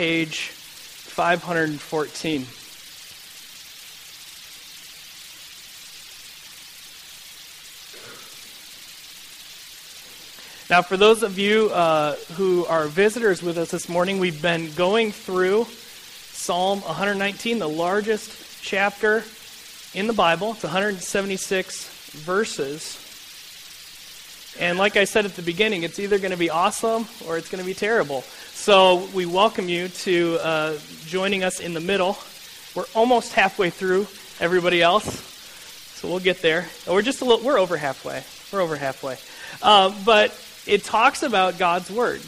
page 514. Now, for those of you uh, who are visitors with us this morning, we've been going through Psalm 119, the largest chapter in the Bible. It's 176 verses. And like I said at the beginning, it's either going to be awesome or it's going to be terrible. So we welcome you to uh, joining us in the middle. We're almost halfway through everybody else, so we'll get there. We're just a little, we're over halfway. We're over halfway. Uh, but it talks about God's Word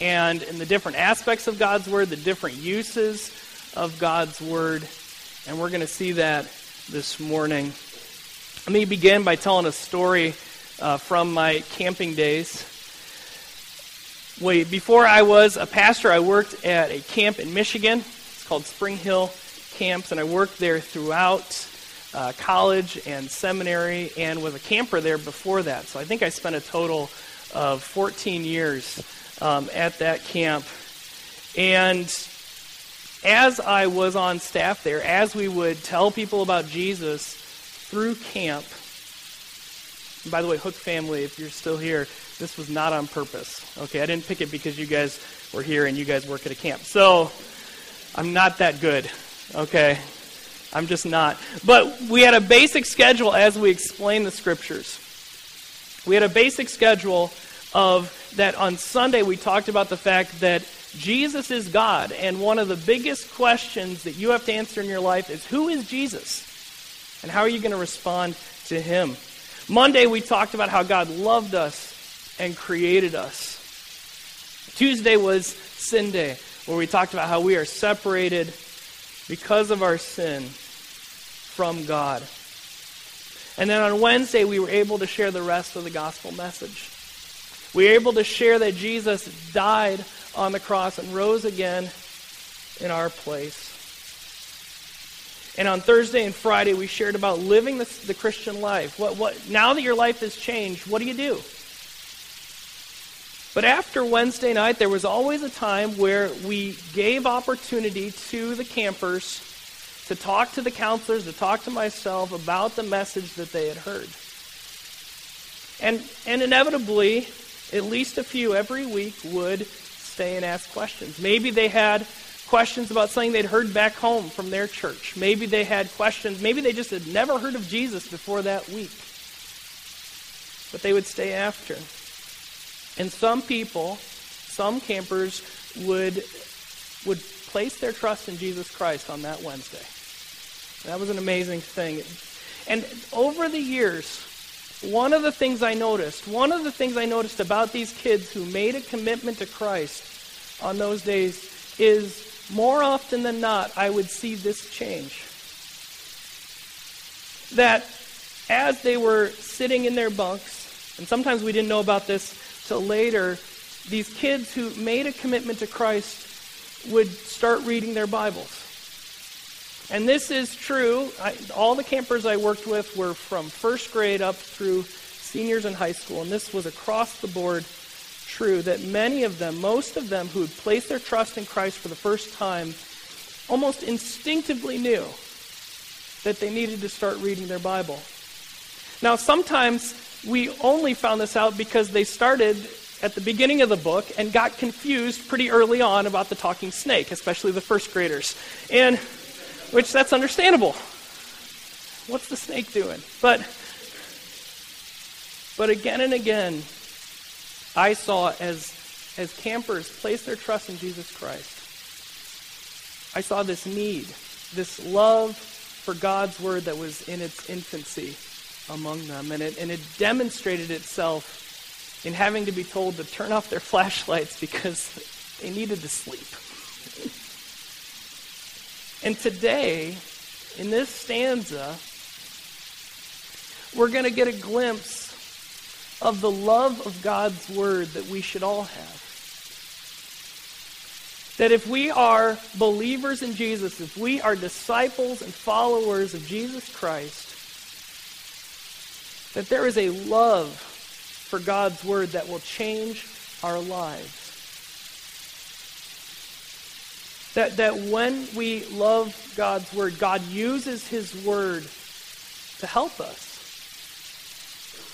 and in the different aspects of God's Word, the different uses of God's Word. And we're going to see that this morning. Let me begin by telling a story uh, from my camping days. Wait, before I was a pastor, I worked at a camp in Michigan. It's called Spring Hill Camps, and I worked there throughout uh, college and seminary and was a camper there before that. So I think I spent a total of 14 years um, at that camp. And as I was on staff there, as we would tell people about Jesus through camp, by the way, Hook family, if you're still here, this was not on purpose. Okay, I didn't pick it because you guys were here and you guys work at a camp. So I'm not that good. Okay, I'm just not. But we had a basic schedule as we explained the scriptures. We had a basic schedule of that on Sunday we talked about the fact that Jesus is God. And one of the biggest questions that you have to answer in your life is who is Jesus? And how are you going to respond to him? Monday we talked about how God loved us and created us. Tuesday was Sin Day, where we talked about how we are separated because of our sin from God. And then on Wednesday, we were able to share the rest of the gospel message. We were able to share that Jesus died on the cross and rose again in our place. And on Thursday and Friday, we shared about living the, the Christian life. What, what, now that your life has changed, what do you do? But after Wednesday night, there was always a time where we gave opportunity to the campers to talk to the counselors, to talk to myself about the message that they had heard. And, and inevitably, at least a few every week would stay and ask questions. Maybe they had questions about something they'd heard back home from their church. Maybe they had questions. Maybe they just had never heard of Jesus before that week. But they would stay after. And some people, some campers would would place their trust in Jesus Christ on that Wednesday. That was an amazing thing. And over the years, one of the things I noticed, one of the things I noticed about these kids who made a commitment to Christ on those days is more often than not, I would see this change. That as they were sitting in their bunks, and sometimes we didn't know about this till later, these kids who made a commitment to Christ would start reading their Bibles. And this is true. I, all the campers I worked with were from first grade up through seniors in high school, and this was across the board true that many of them, most of them who had placed their trust in Christ for the first time, almost instinctively knew that they needed to start reading their Bible. Now, sometimes we only found this out because they started at the beginning of the book and got confused pretty early on about the talking snake, especially the first graders. And which that's understandable. What's the snake doing? But but again and again, I saw as as campers place their trust in Jesus Christ. I saw this need, this love for God's word that was in its infancy among them, and it and it demonstrated itself in having to be told to turn off their flashlights because they needed to sleep. And today, in this stanza, we're going to get a glimpse of the love of God's Word that we should all have. That if we are believers in Jesus, if we are disciples and followers of Jesus Christ, that there is a love for God's Word that will change our lives. That, that when we love God's word, God uses his word to help us.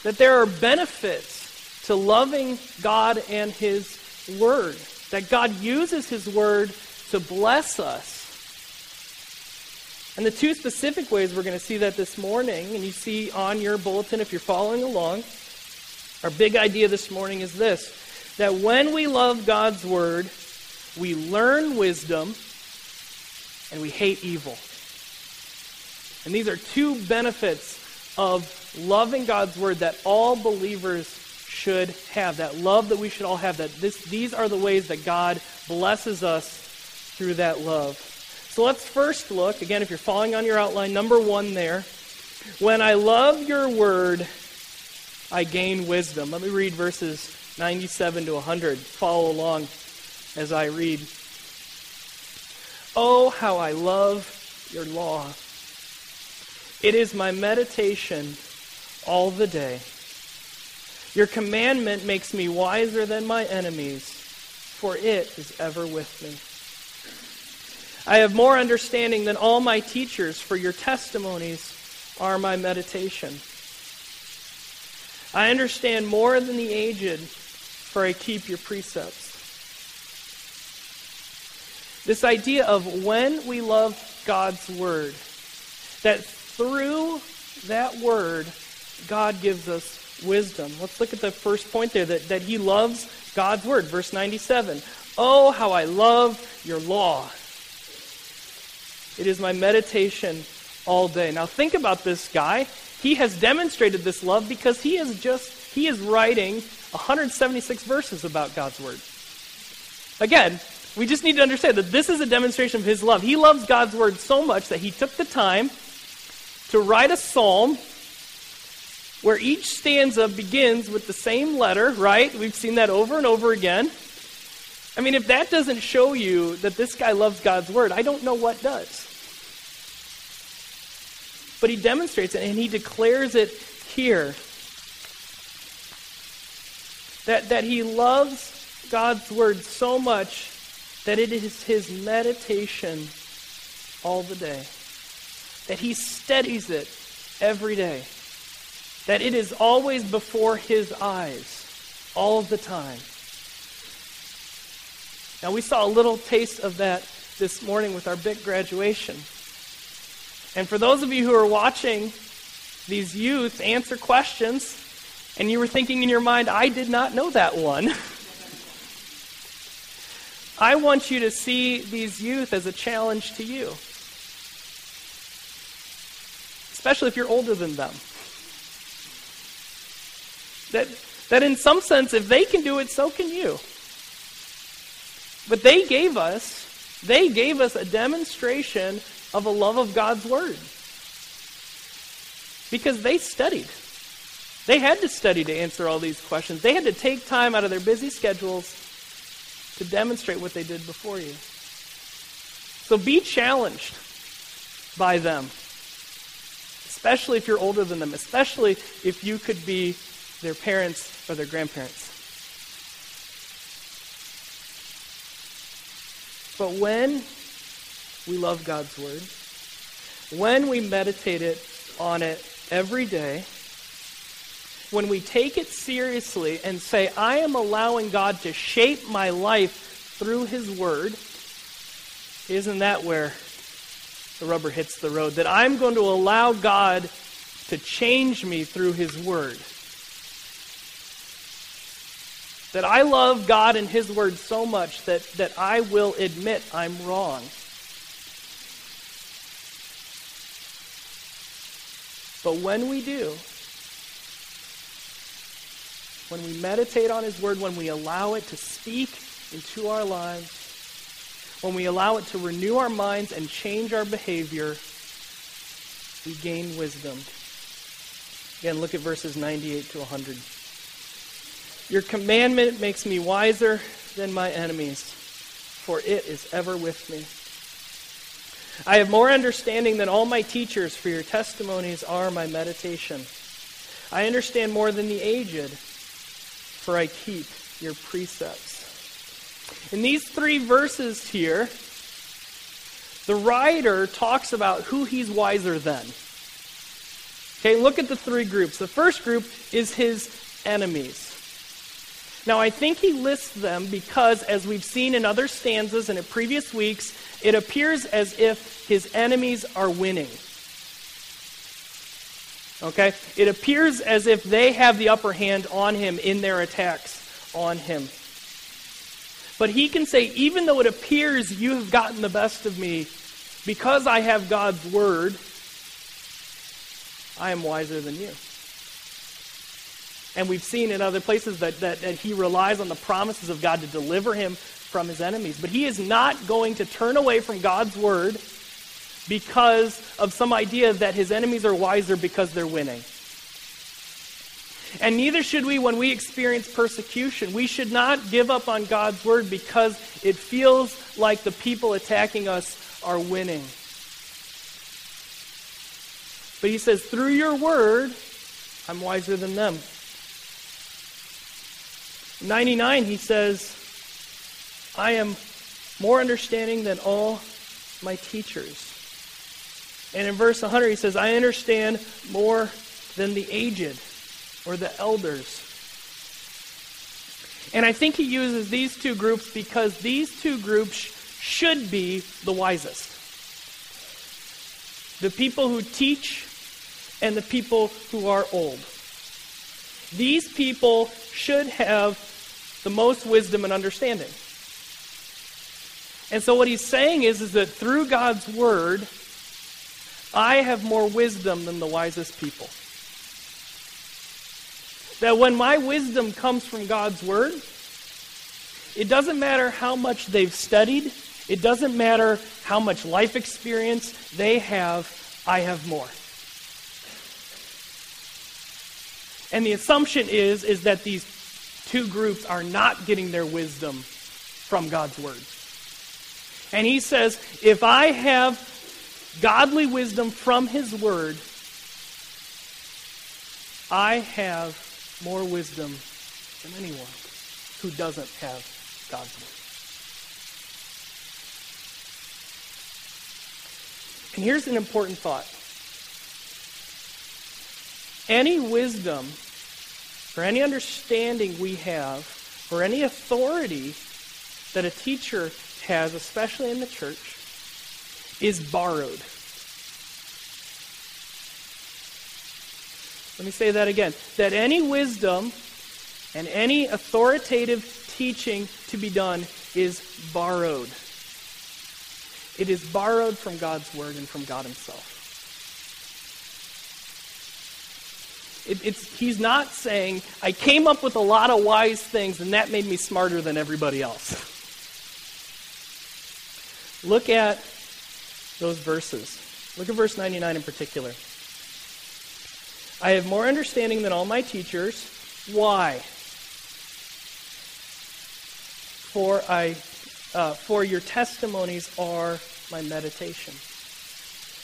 That there are benefits to loving God and his word. That God uses his word to bless us. And the two specific ways we're going to see that this morning, and you see on your bulletin if you're following along, our big idea this morning is this that when we love God's word, we learn wisdom and we hate evil. And these are two benefits of loving God's word that all believers should have, that love that we should all have, that this, these are the ways that God blesses us through that love. So let's first look, again, if you're following on your outline, number one there. When I love your word, I gain wisdom. Let me read verses 97 to 100. Follow along as I read. Oh, how I love your law. It is my meditation all the day. Your commandment makes me wiser than my enemies, for it is ever with me. I have more understanding than all my teachers, for your testimonies are my meditation. I understand more than the aged, for I keep your precepts. This idea of when we love God's word, that through that word, God gives us wisdom. Let's look at the first point there that, that he loves God's word. Verse 97 Oh, how I love your law. It is my meditation all day. Now think about this guy. He has demonstrated this love because he is just he is writing 176 verses about God's word. Again, we just need to understand that this is a demonstration of his love. He loves God's word so much that he took the time to write a psalm where each stanza begins with the same letter, right? We've seen that over and over again. I mean, if that doesn't show you that this guy loves God's word, I don't know what does. But he demonstrates it and he declares it here. That, that he loves God's word so much that it is his meditation all the day. That he steadies it every day. That it is always before his eyes all the time. Now, we saw a little taste of that this morning with our big graduation. And for those of you who are watching these youth answer questions, and you were thinking in your mind, I did not know that one. I want you to see these youth as a challenge to you, especially if you're older than them. That, that in some sense, if they can do it, so can you. But they gave us, they gave us a demonstration of a love of God's Word. Because they studied. They had to study to answer all these questions. They had to take time out of their busy schedules to demonstrate what they did before you. So be challenged by them, especially if you're older than them, especially if you could be their parents or their grandparents. But when we love God's Word, when we meditate it on it every day, when we take it seriously and say, I am allowing God to shape my life through His Word, isn't that where the rubber hits the road? That I'm going to allow God to change me through His Word. That I love God and His Word so much that, that I will admit I'm wrong. But when we do, when we meditate on His Word, when we allow it to speak into our lives, when we allow it to renew our minds and change our behavior, we gain wisdom. Again, look at verses 98 to 100. Your commandment makes me wiser than my enemies, for it is ever with me. I have more understanding than all my teachers, for your testimonies are my meditation. I understand more than the aged for I keep your precepts. In these three verses here, the writer talks about who he's wiser than. Okay, look at the three groups. The first group is his enemies. Now, I think he lists them because, as we've seen in other stanzas and in previous weeks, it appears as if his enemies are winning. Okay? It appears as if they have the upper hand on him in their attacks on him. But he can say, even though it appears you have gotten the best of me, because I have God's word, I am wiser than you. And we've seen in other places that, that, that, he relies on the promises of God to deliver him from his enemies. But he is not going to turn away from God's word because of some idea that his enemies are wiser because they're winning. And neither should we when we experience persecution. We should not give up on God's word because it feels like the people attacking us are winning. But he says, through your word, I'm wiser than them. 99, he says, I am more understanding than all my teachers. And in verse 100, he says, I understand more than the aged or the elders. And I think he uses these two groups because these two groups should be the wisest. The people who teach and the people who are old. These people should have the most wisdom and understanding. And so what he's saying is, is that through God's word, I have more wisdom than the wisest people. That when my wisdom comes from God's word, it doesn't matter how much they've studied, it doesn't matter how much life experience they have, I have more. And the assumption is, is that these two groups are not getting their wisdom from God's word. And he says, if I have godly wisdom from his word, I have more wisdom than anyone who doesn't have God's word. And here's an important thought. Any wisdom or any understanding we have, or any authority that a teacher has, especially in the church, is borrowed. Let me say that again. That any wisdom and any authoritative teaching to be done is borrowed. It is borrowed from God's Word and from God Himself. It, he's not saying, I came up with a lot of wise things and that made me smarter than everybody else. Look at those verses. Look at verse 99 in particular. I have more understanding than all my teachers. Why? For I, uh, for your testimonies are my meditation.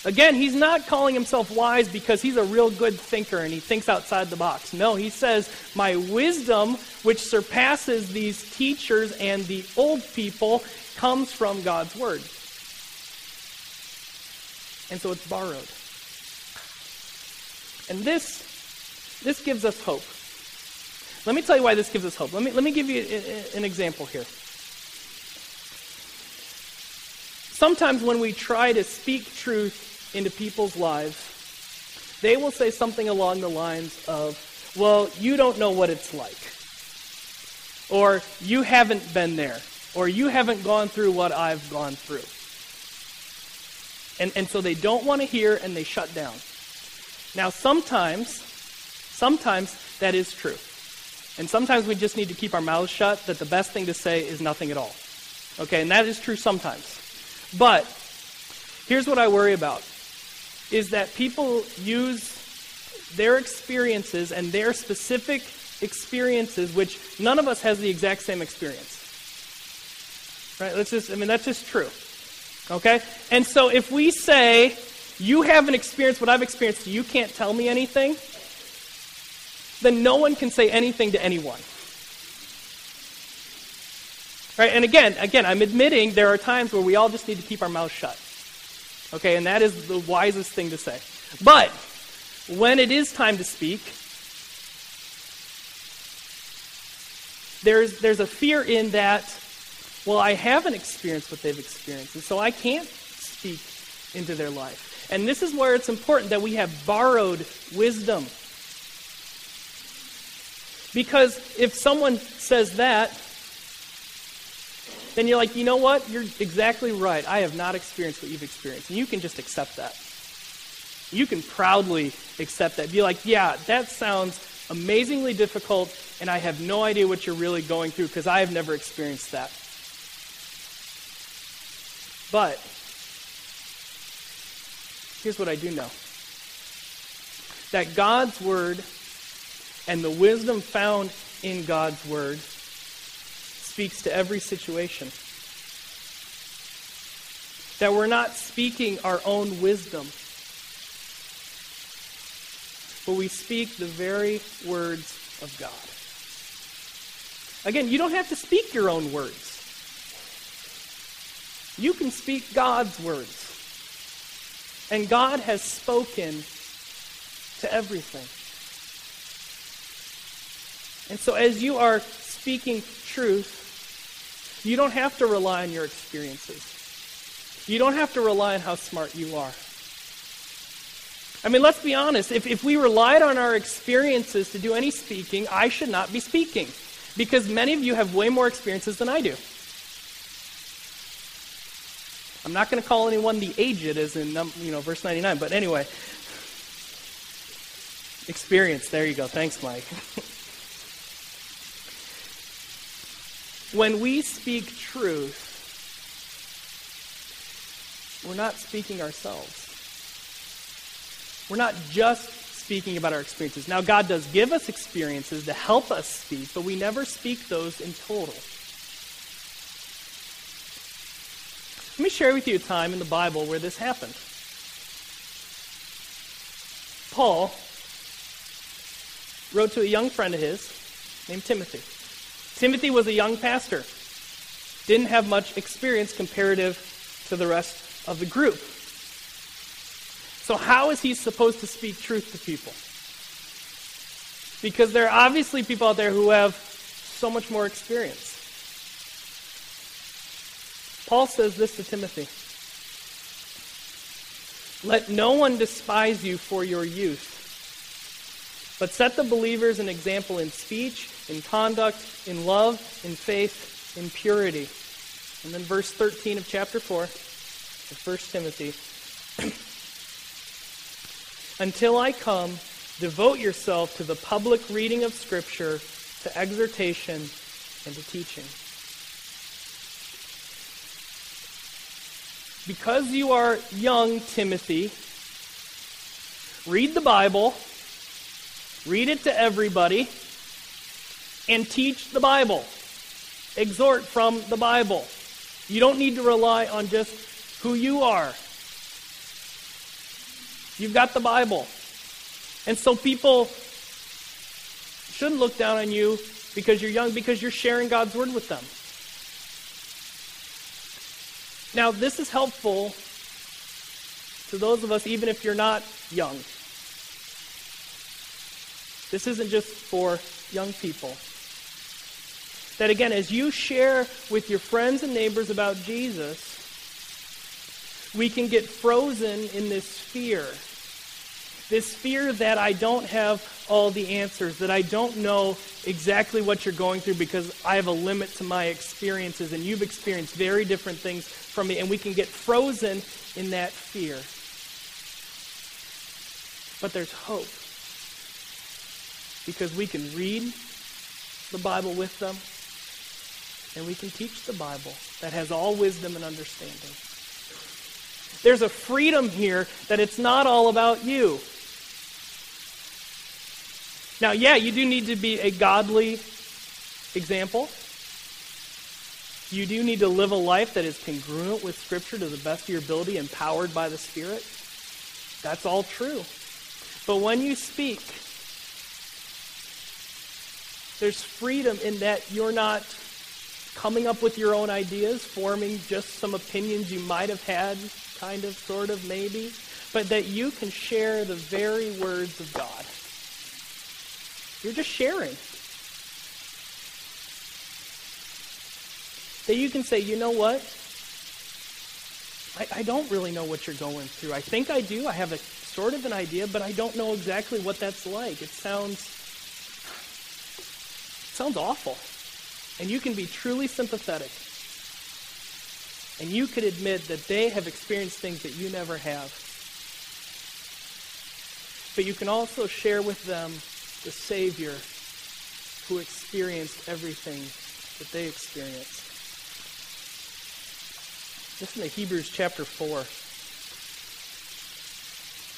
Again, he's not calling himself wise because he's a real good thinker and he thinks outside the box. No, he says, My wisdom, which surpasses these teachers and the old people, comes from God's word. And so it's borrowed. And this, this gives us hope. Let me tell you why this gives us hope. Let me, let me give you an example here. Sometimes when we try to speak truth into people's lives, they will say something along the lines of, Well, you don't know what it's like. Or you haven't been there. Or you haven't gone through what I've gone through. And, and so they don't want to hear and they shut down. Now, sometimes, sometimes that is true. And sometimes we just need to keep our mouths shut that the best thing to say is nothing at all. Okay, and that is true sometimes. But here's what I worry about is that people use their experiences and their specific experiences, which none of us has the exact same experience. Right? Let's just, I mean, that's just true. Okay? And so if we say, you haven't experienced what I've experienced, you can't tell me anything, then no one can say anything to anyone. Right? And again, again, I'm admitting there are times where we all just need to keep our mouths shut. Okay, and that is the wisest thing to say. But when it is time to speak, there's, there's a fear in that, well, I haven't experienced what they've experienced, and so I can't speak into their life. And this is where it's important that we have borrowed wisdom. Because if someone says that, then you're like, you know what? You're exactly right. I have not experienced what you've experienced. And you can just accept that. You can proudly accept that. Be like, yeah, that sounds amazingly difficult, and I have no idea what you're really going through because I have never experienced that. But here's what I do know that God's Word and the wisdom found in God's Word speaks to every situation. That we're not speaking our own wisdom, but we speak the very words of God. Again, you don't have to speak your own words. You can speak God's words. And God has spoken to everything. And so, as you are speaking truth, you don't have to rely on your experiences. You don't have to rely on how smart you are. I mean, let's be honest. If, if we relied on our experiences to do any speaking, I should not be speaking. Because many of you have way more experiences than I do. I'm not going to call anyone the aged, as in you know verse 99. But anyway, experience. There you go. Thanks, Mike. when we speak truth, we're not speaking ourselves. We're not just speaking about our experiences. Now, God does give us experiences to help us speak, but we never speak those in total. Let me share with you a time in the Bible where this happened. Paul wrote to a young friend of his named Timothy. Timothy was a young pastor, didn't have much experience comparative to the rest of the group. So, how is he supposed to speak truth to people? Because there are obviously people out there who have so much more experience. Paul says this to Timothy Let no one despise you for your youth, but set the believers an example in speech, in conduct, in love, in faith, in purity. And then verse 13 of chapter 4 of 1 Timothy. Until I come, devote yourself to the public reading of Scripture, to exhortation, and to teaching. Because you are young, Timothy, read the Bible, read it to everybody, and teach the Bible. Exhort from the Bible. You don't need to rely on just who you are. You've got the Bible. And so people shouldn't look down on you because you're young, because you're sharing God's Word with them. Now, this is helpful to those of us, even if you're not young. This isn't just for young people. That again, as you share with your friends and neighbors about Jesus, we can get frozen in this fear. This fear that I don't have all the answers, that I don't know exactly what you're going through because I have a limit to my experiences and you've experienced very different things from me, and we can get frozen in that fear. But there's hope because we can read the Bible with them and we can teach the Bible that has all wisdom and understanding. There's a freedom here that it's not all about you. Now, yeah, you do need to be a godly example. You do need to live a life that is congruent with Scripture to the best of your ability, empowered by the Spirit. That's all true. But when you speak, there's freedom in that you're not coming up with your own ideas, forming just some opinions you might have had, kind of, sort of, maybe, but that you can share the very words of God. You're just sharing. That you can say, you know what? I, I don't really know what you're going through. I think I do. I have a sort of an idea, but I don't know exactly what that's like. It sounds it sounds awful. And you can be truly sympathetic. And you could admit that they have experienced things that you never have. But you can also share with them the Savior who experienced everything that they experienced. Listen to Hebrews chapter 4.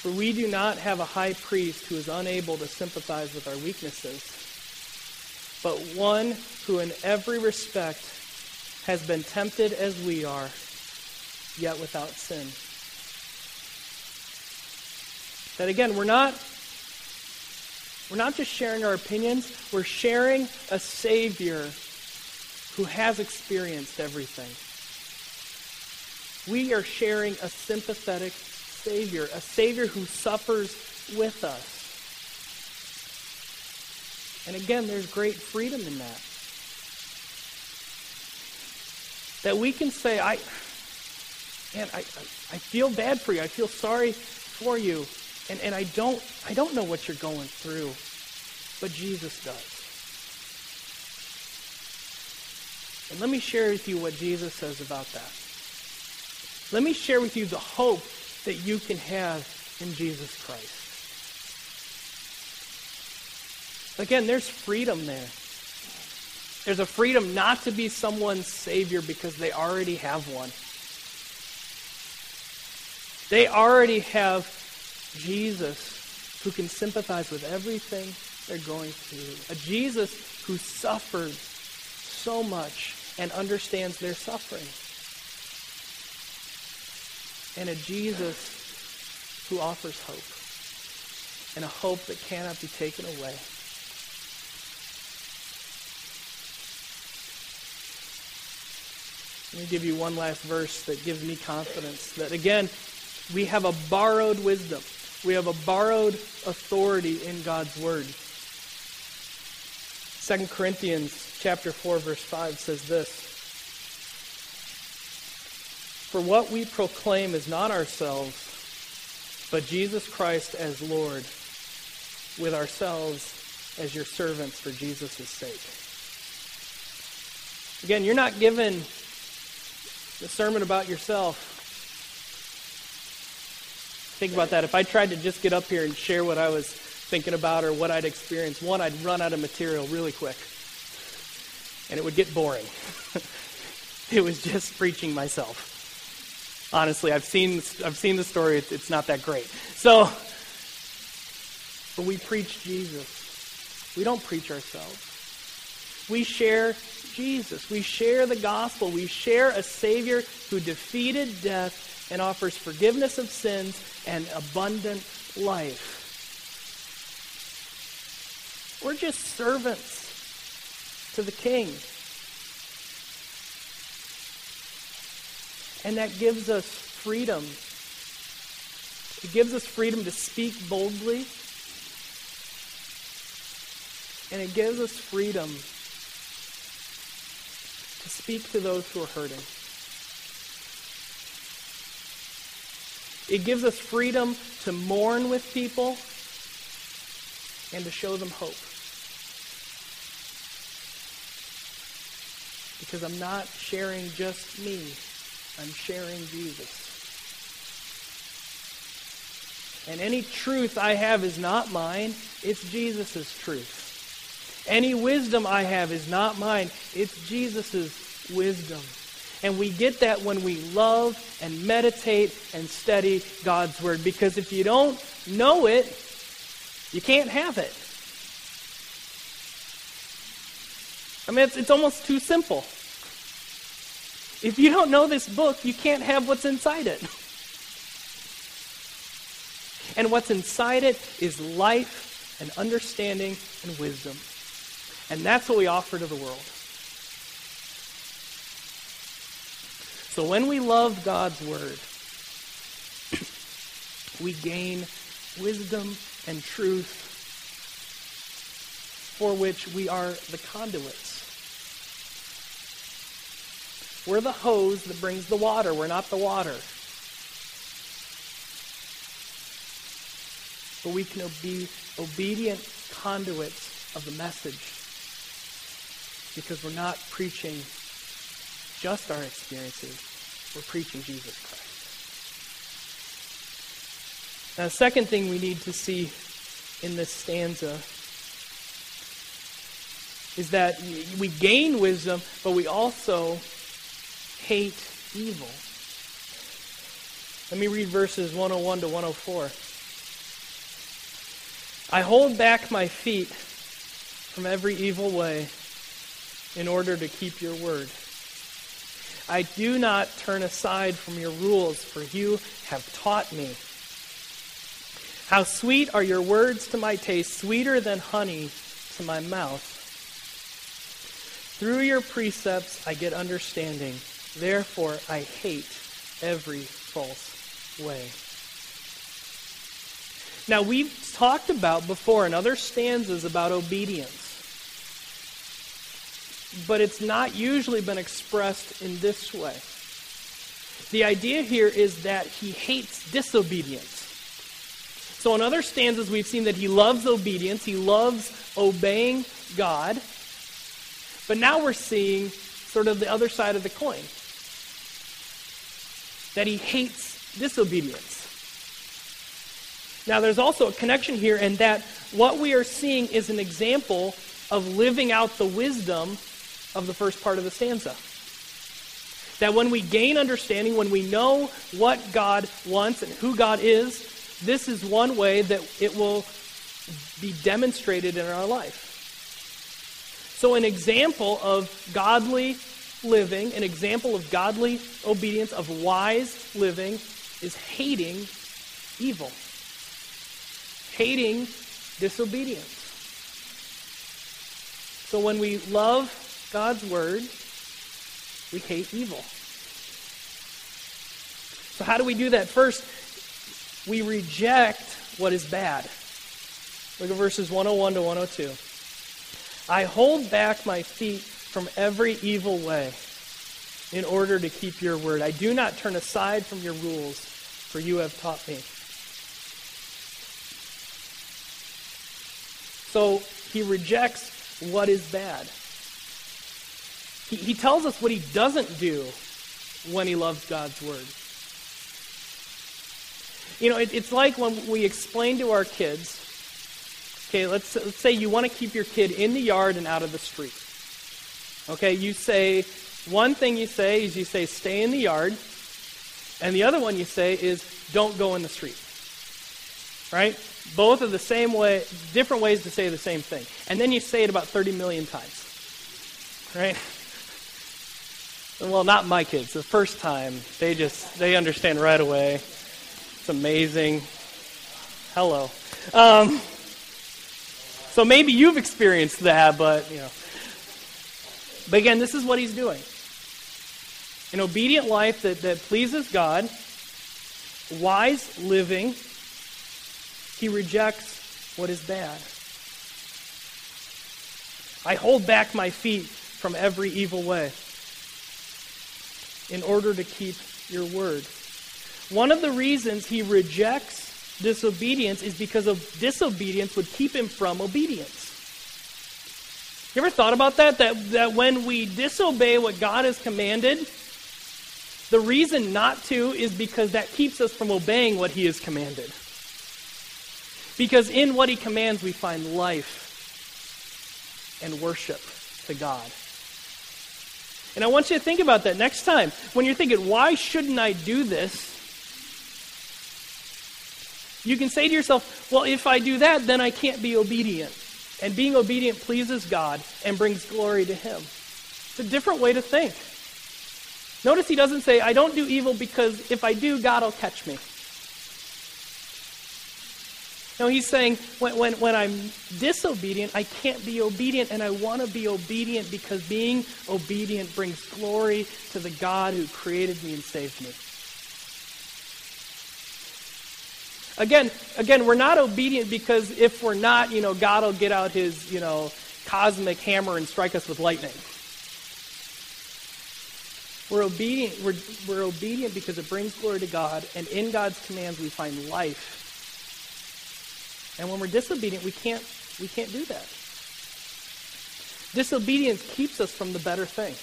For we do not have a high priest who is unable to sympathize with our weaknesses, but one who in every respect has been tempted as we are, yet without sin. That again, we're not we're not just sharing our opinions, we're sharing a Savior who has experienced everything. We are sharing a sympathetic Savior, a Savior who suffers with us. And again, there's great freedom in that. That we can say, I, man, I, I feel bad for you. I feel sorry for you. And, and I, don't, I don't know what you're going through, but Jesus does. And let me share with you what Jesus says about that. Let me share with you the hope that you can have in Jesus Christ. Again, there's freedom there. There's a freedom not to be someone's Savior because they already have one. They already have Jesus who can sympathize with everything they're going through. A Jesus who suffered so much and understands their suffering and a Jesus who offers hope, and a hope that cannot be taken away. Let me give you one last verse that gives me confidence that, again, we have a borrowed wisdom. We have a borrowed authority in God's Word. 2 Corinthians chapter 4 verse 5 says this for what we proclaim is not ourselves, but Jesus Christ as Lord, with ourselves as your servants for Jesus' sake. Again, you're not given the sermon about yourself. Think about that. If I tried to just get up here and share what I was thinking about or what I'd experienced, one, I'd run out of material really quick. And it would get boring. it was just preaching myself. Honestly, I've seen I've seen the story. It's, it's not that great. So, but we preach Jesus. We don't preach ourselves. We share Jesus. We share the gospel. We share a Savior who defeated death and offers forgiveness of sins and abundant life. We're just servants to the King. And that gives us freedom. It gives us freedom to speak boldly. And it gives us freedom to speak to those who are hurting. It gives us freedom to mourn with people and to show them hope. Because I'm not sharing just me. I'm sharing Jesus. And any truth I have is not mine, it's Jesus' truth. Any wisdom I have is not mine, it's Jesus' wisdom. And we get that when we love and meditate and study God's Word. Because if you don't know it, you can't have it. I mean, it's, it's almost too simple. If you don't know this book, you can't have what's inside it. And what's inside it is life and understanding and wisdom. And that's what we offer to the world. So when we love God's word, we gain wisdom and truth for which we are the conduits. We're the hose that brings the water. We're not the water. But we can be obedient conduits of the message because we're not preaching just our experiences, we're preaching Jesus Christ. Now, the second thing we need to see in this stanza is that we gain wisdom, but we also hate evil. Let me read verses 101 to 104. I hold back my feet from every evil way in order to keep your word. I do not turn aside from your rules, for you have taught me. How sweet are your words to my taste, sweeter than honey to my mouth. Through your precepts I get understanding. Therefore I hate every false way. Now, we've talked about before in other stanzas about obedience but it's not usually been expressed in this way. The idea here is that he hates disobedience. So, in other stanzas, we've seen that he loves obedience, he loves obeying God. But now we're seeing sort of the other side of the coin that he hates disobedience. Now, there's also a connection here in that what we are seeing is an example of living out the wisdom of the first part of the stanza. That when we gain understanding, when we know what God wants and who God is, this is one way that it will be demonstrated in our life. So, an example of godly living, an example of godly obedience, of wise living, is hating evil, hating disobedience. So, when we love God's word, we hate evil. So, how do we do that? First, we reject what is bad. Look at verses 101 to 102. I hold back my feet from every evil way in order to keep your word. I do not turn aside from your rules, for you have taught me. So he rejects what is bad. He, he tells us what he doesn't do when he loves God's word. You know, it, it's like when we explain to our kids, okay, let's, let's say you want to keep your kid in the yard and out of the street. Okay, you say, one thing you say is you say, stay in the yard. And the other one you say is, don't go in the street. Right? Both are the same way, different ways to say the same thing. And then you say it about 30 million times. Right? Well, not my kids. The first time, they just, they understand right away. It's amazing. Hello. Um, so maybe you've experienced that, but, you know. But again, this is what he's doing. An obedient life that, that pleases God, wise living, he rejects what is bad. I hold back my feet from every evil way in order to keep your word. One of the reasons he rejects disobedience is because of disobedience would keep him from obedience. You ever thought about that? That, that when we disobey what God has commanded, the reason not to is because that keeps us from obeying what he has commanded. Because in what he commands, we find life and worship to God. And I want you to think about that next time. When you're thinking, why shouldn't I do this? You can say to yourself, well, if I do that, then I can't be obedient. And being obedient pleases God and brings glory to Him. It's a different way to think. Notice he doesn't say, I don't do evil because if I do, God will catch me. No, he's saying when, when, when I'm disobedient, I can't be obedient, and I want to be obedient because being obedient brings glory to the God who created me and saved me. Again, again, we're not obedient because if we're not, you know, God will get out his, you know, cosmic hammer and strike us with lightning. We're obedient, we're, we're obedient because it brings glory to God, and in God's commands we find life. And when we're disobedient, we can't, we can't do that. Disobedience keeps us from the better thing.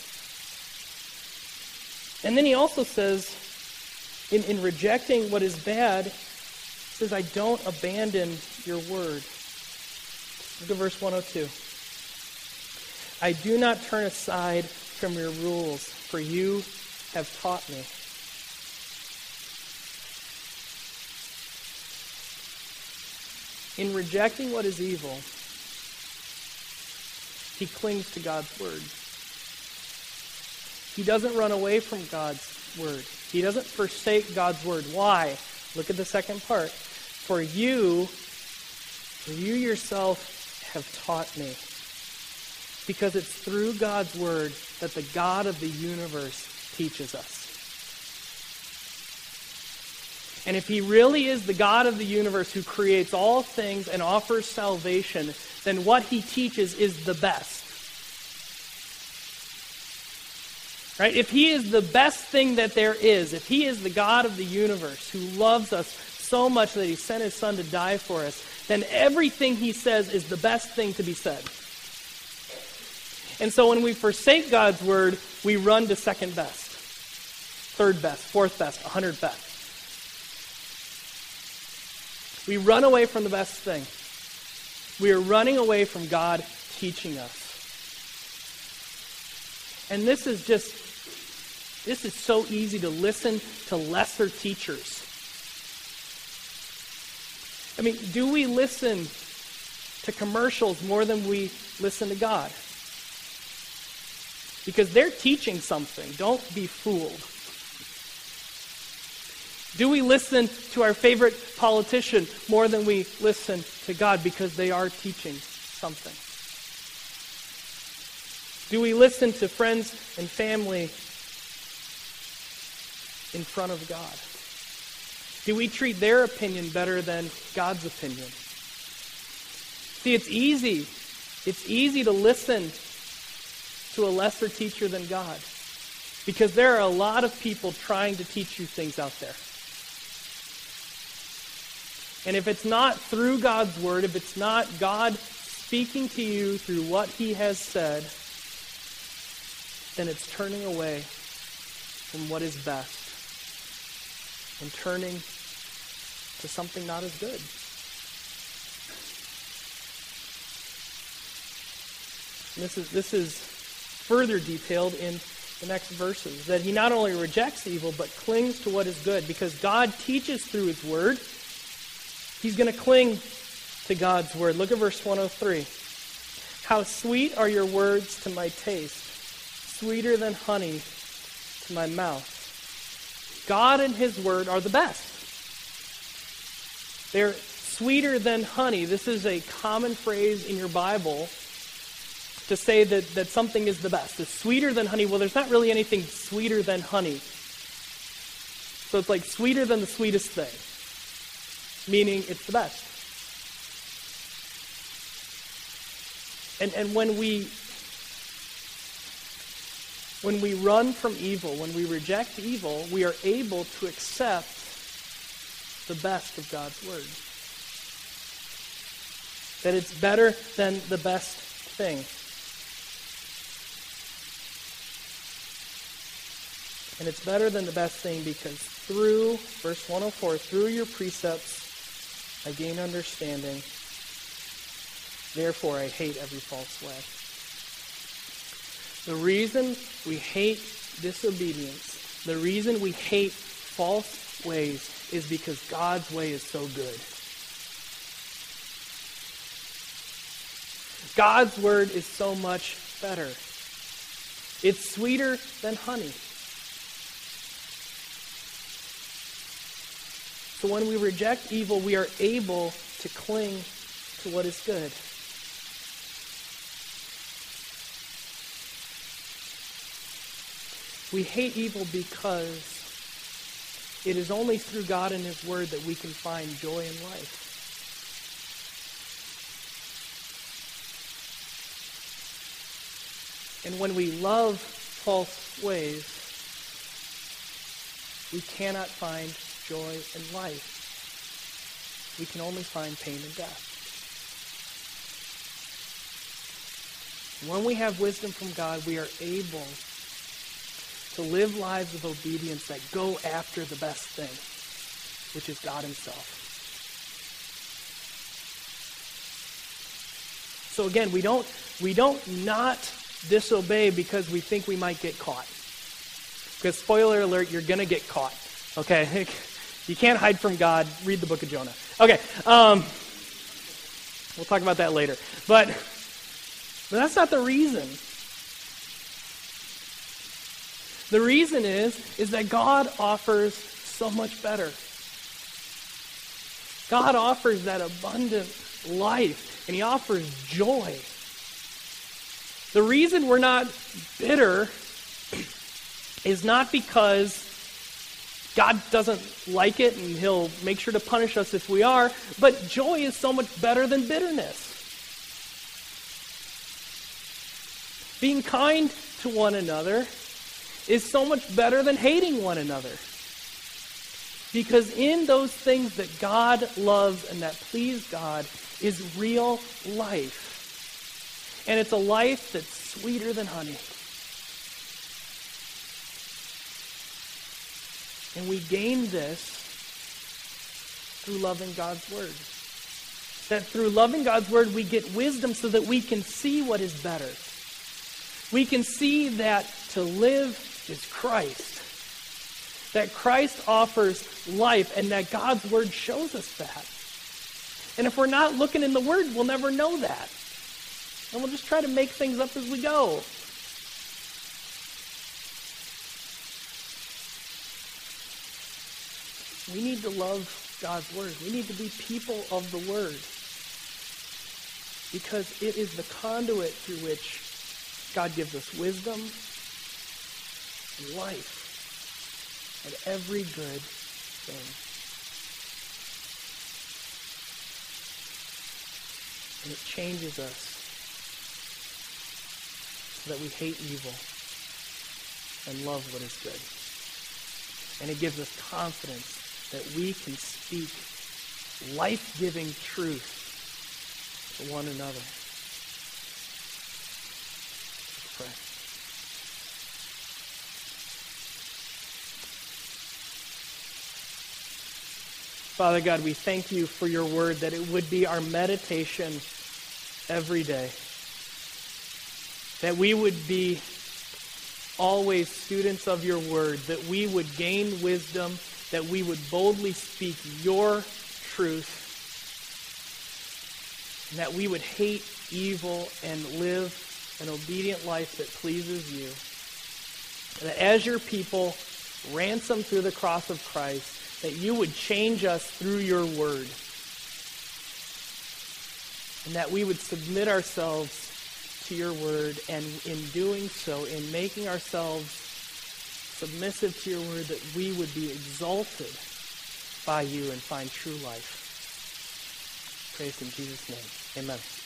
And then he also says, in, in rejecting what is bad, says, I don't abandon your word. Look at verse 102. I do not turn aside from your rules, for you have taught me. In rejecting what is evil, he clings to God's word. He doesn't run away from God's word. He doesn't forsake God's word. Why? Look at the second part. For you, for you yourself have taught me. Because it's through God's word that the God of the universe teaches us. And if he really is the God of the universe who creates all things and offers salvation, then what he teaches is the best. Right? If he is the best thing that there is, if he is the God of the universe who loves us so much that he sent his son to die for us, then everything he says is the best thing to be said. And so when we forsake God's word, we run to second best, third best, fourth best, a hundred best. We run away from the best thing. We are running away from God teaching us. And this is just, this is so easy to listen to lesser teachers I mean, do we listen to commercials more than we listen to God? Because they're teaching something. Don't be fooled. Do we listen to our favorite politician more than we listen to God because they are teaching something? Do we listen to friends and family in front of God? Do we treat their opinion better than God's opinion? See, it's easy. It's easy to listen to a lesser teacher than God because there are a lot of people trying to teach you things out there. And if it's not through God's word, if it's not God speaking to you through what he has said, then it's turning away from what is best and turning to something not as good. This is, this is further detailed in the next verses that he not only rejects evil, but clings to what is good because God teaches through his word. He's going to cling to God's word. Look at verse 103. How sweet are your words to my taste, sweeter than honey to my mouth. God and his word are the best. They're sweeter than honey. This is a common phrase in your Bible to say that, that something is the best. It's sweeter than honey. Well, there's not really anything sweeter than honey. So it's like sweeter than the sweetest thing, meaning it's the best. And, and when we when we run from evil, when we reject evil, we are able to accept the best of God's Word. That it's better than the best thing. And it's better than the best thing because through, verse 104, through your precepts I gain understanding. Therefore I hate every false way. The reason we hate disobedience, the reason we hate false ways, is because God's way is so good. God's word is so much better. It's sweeter than honey. So when we reject evil, we are able to cling to what is good. We hate evil because it is only through God and His Word that we can find joy in life. And when we love false ways, we cannot find joy in life. We can only find pain and death. When we have wisdom from God, we are able to live lives of obedience that go after the best thing, which is God Himself. So again, we don't we don't not disobey because we think we might get caught. Because spoiler alert, you're gonna get caught. Okay, you can't hide from God. Read the book of Jonah. Okay, um, we'll talk about that later. But but that's not the reason. The reason is, is that God offers so much better. God offers that abundant life, and He offers joy. The reason we're not bitter is not because God doesn't like it and He'll make sure to punish us if we are, but joy is so much better than bitterness. Being kind to one another is so much better than hating one another. Because in those things that God loves and that please God is real life. And it's a life that's sweeter than honey. And we gain this through loving God's Word. That through loving God's Word, we get wisdom so that we can see what is better. We can see that to live is Christ. That Christ offers life and that God's Word shows us that. And if we're not looking in the Word, we'll never know that. And we'll just try to make things up as we go. We need to love God's Word. We need to be people of the Word. Because it is the conduit through which God gives us wisdom, life and every good thing. And it changes us so that we hate evil and love what is good. And it gives us confidence that we can speak life-giving truth to one another. Let's pray. Father God, we thank you for your word, that it would be our meditation every day. That we would be always students of your word, that we would gain wisdom, that we would boldly speak your truth, and that we would hate evil and live an obedient life that pleases you. And that as your people, ransomed through the cross of Christ, that you would change us through your word. And that we would submit ourselves to your word, and in doing so, in making ourselves submissive to your word, that we would be exalted by you and find true life. Praise in Jesus' name. Amen.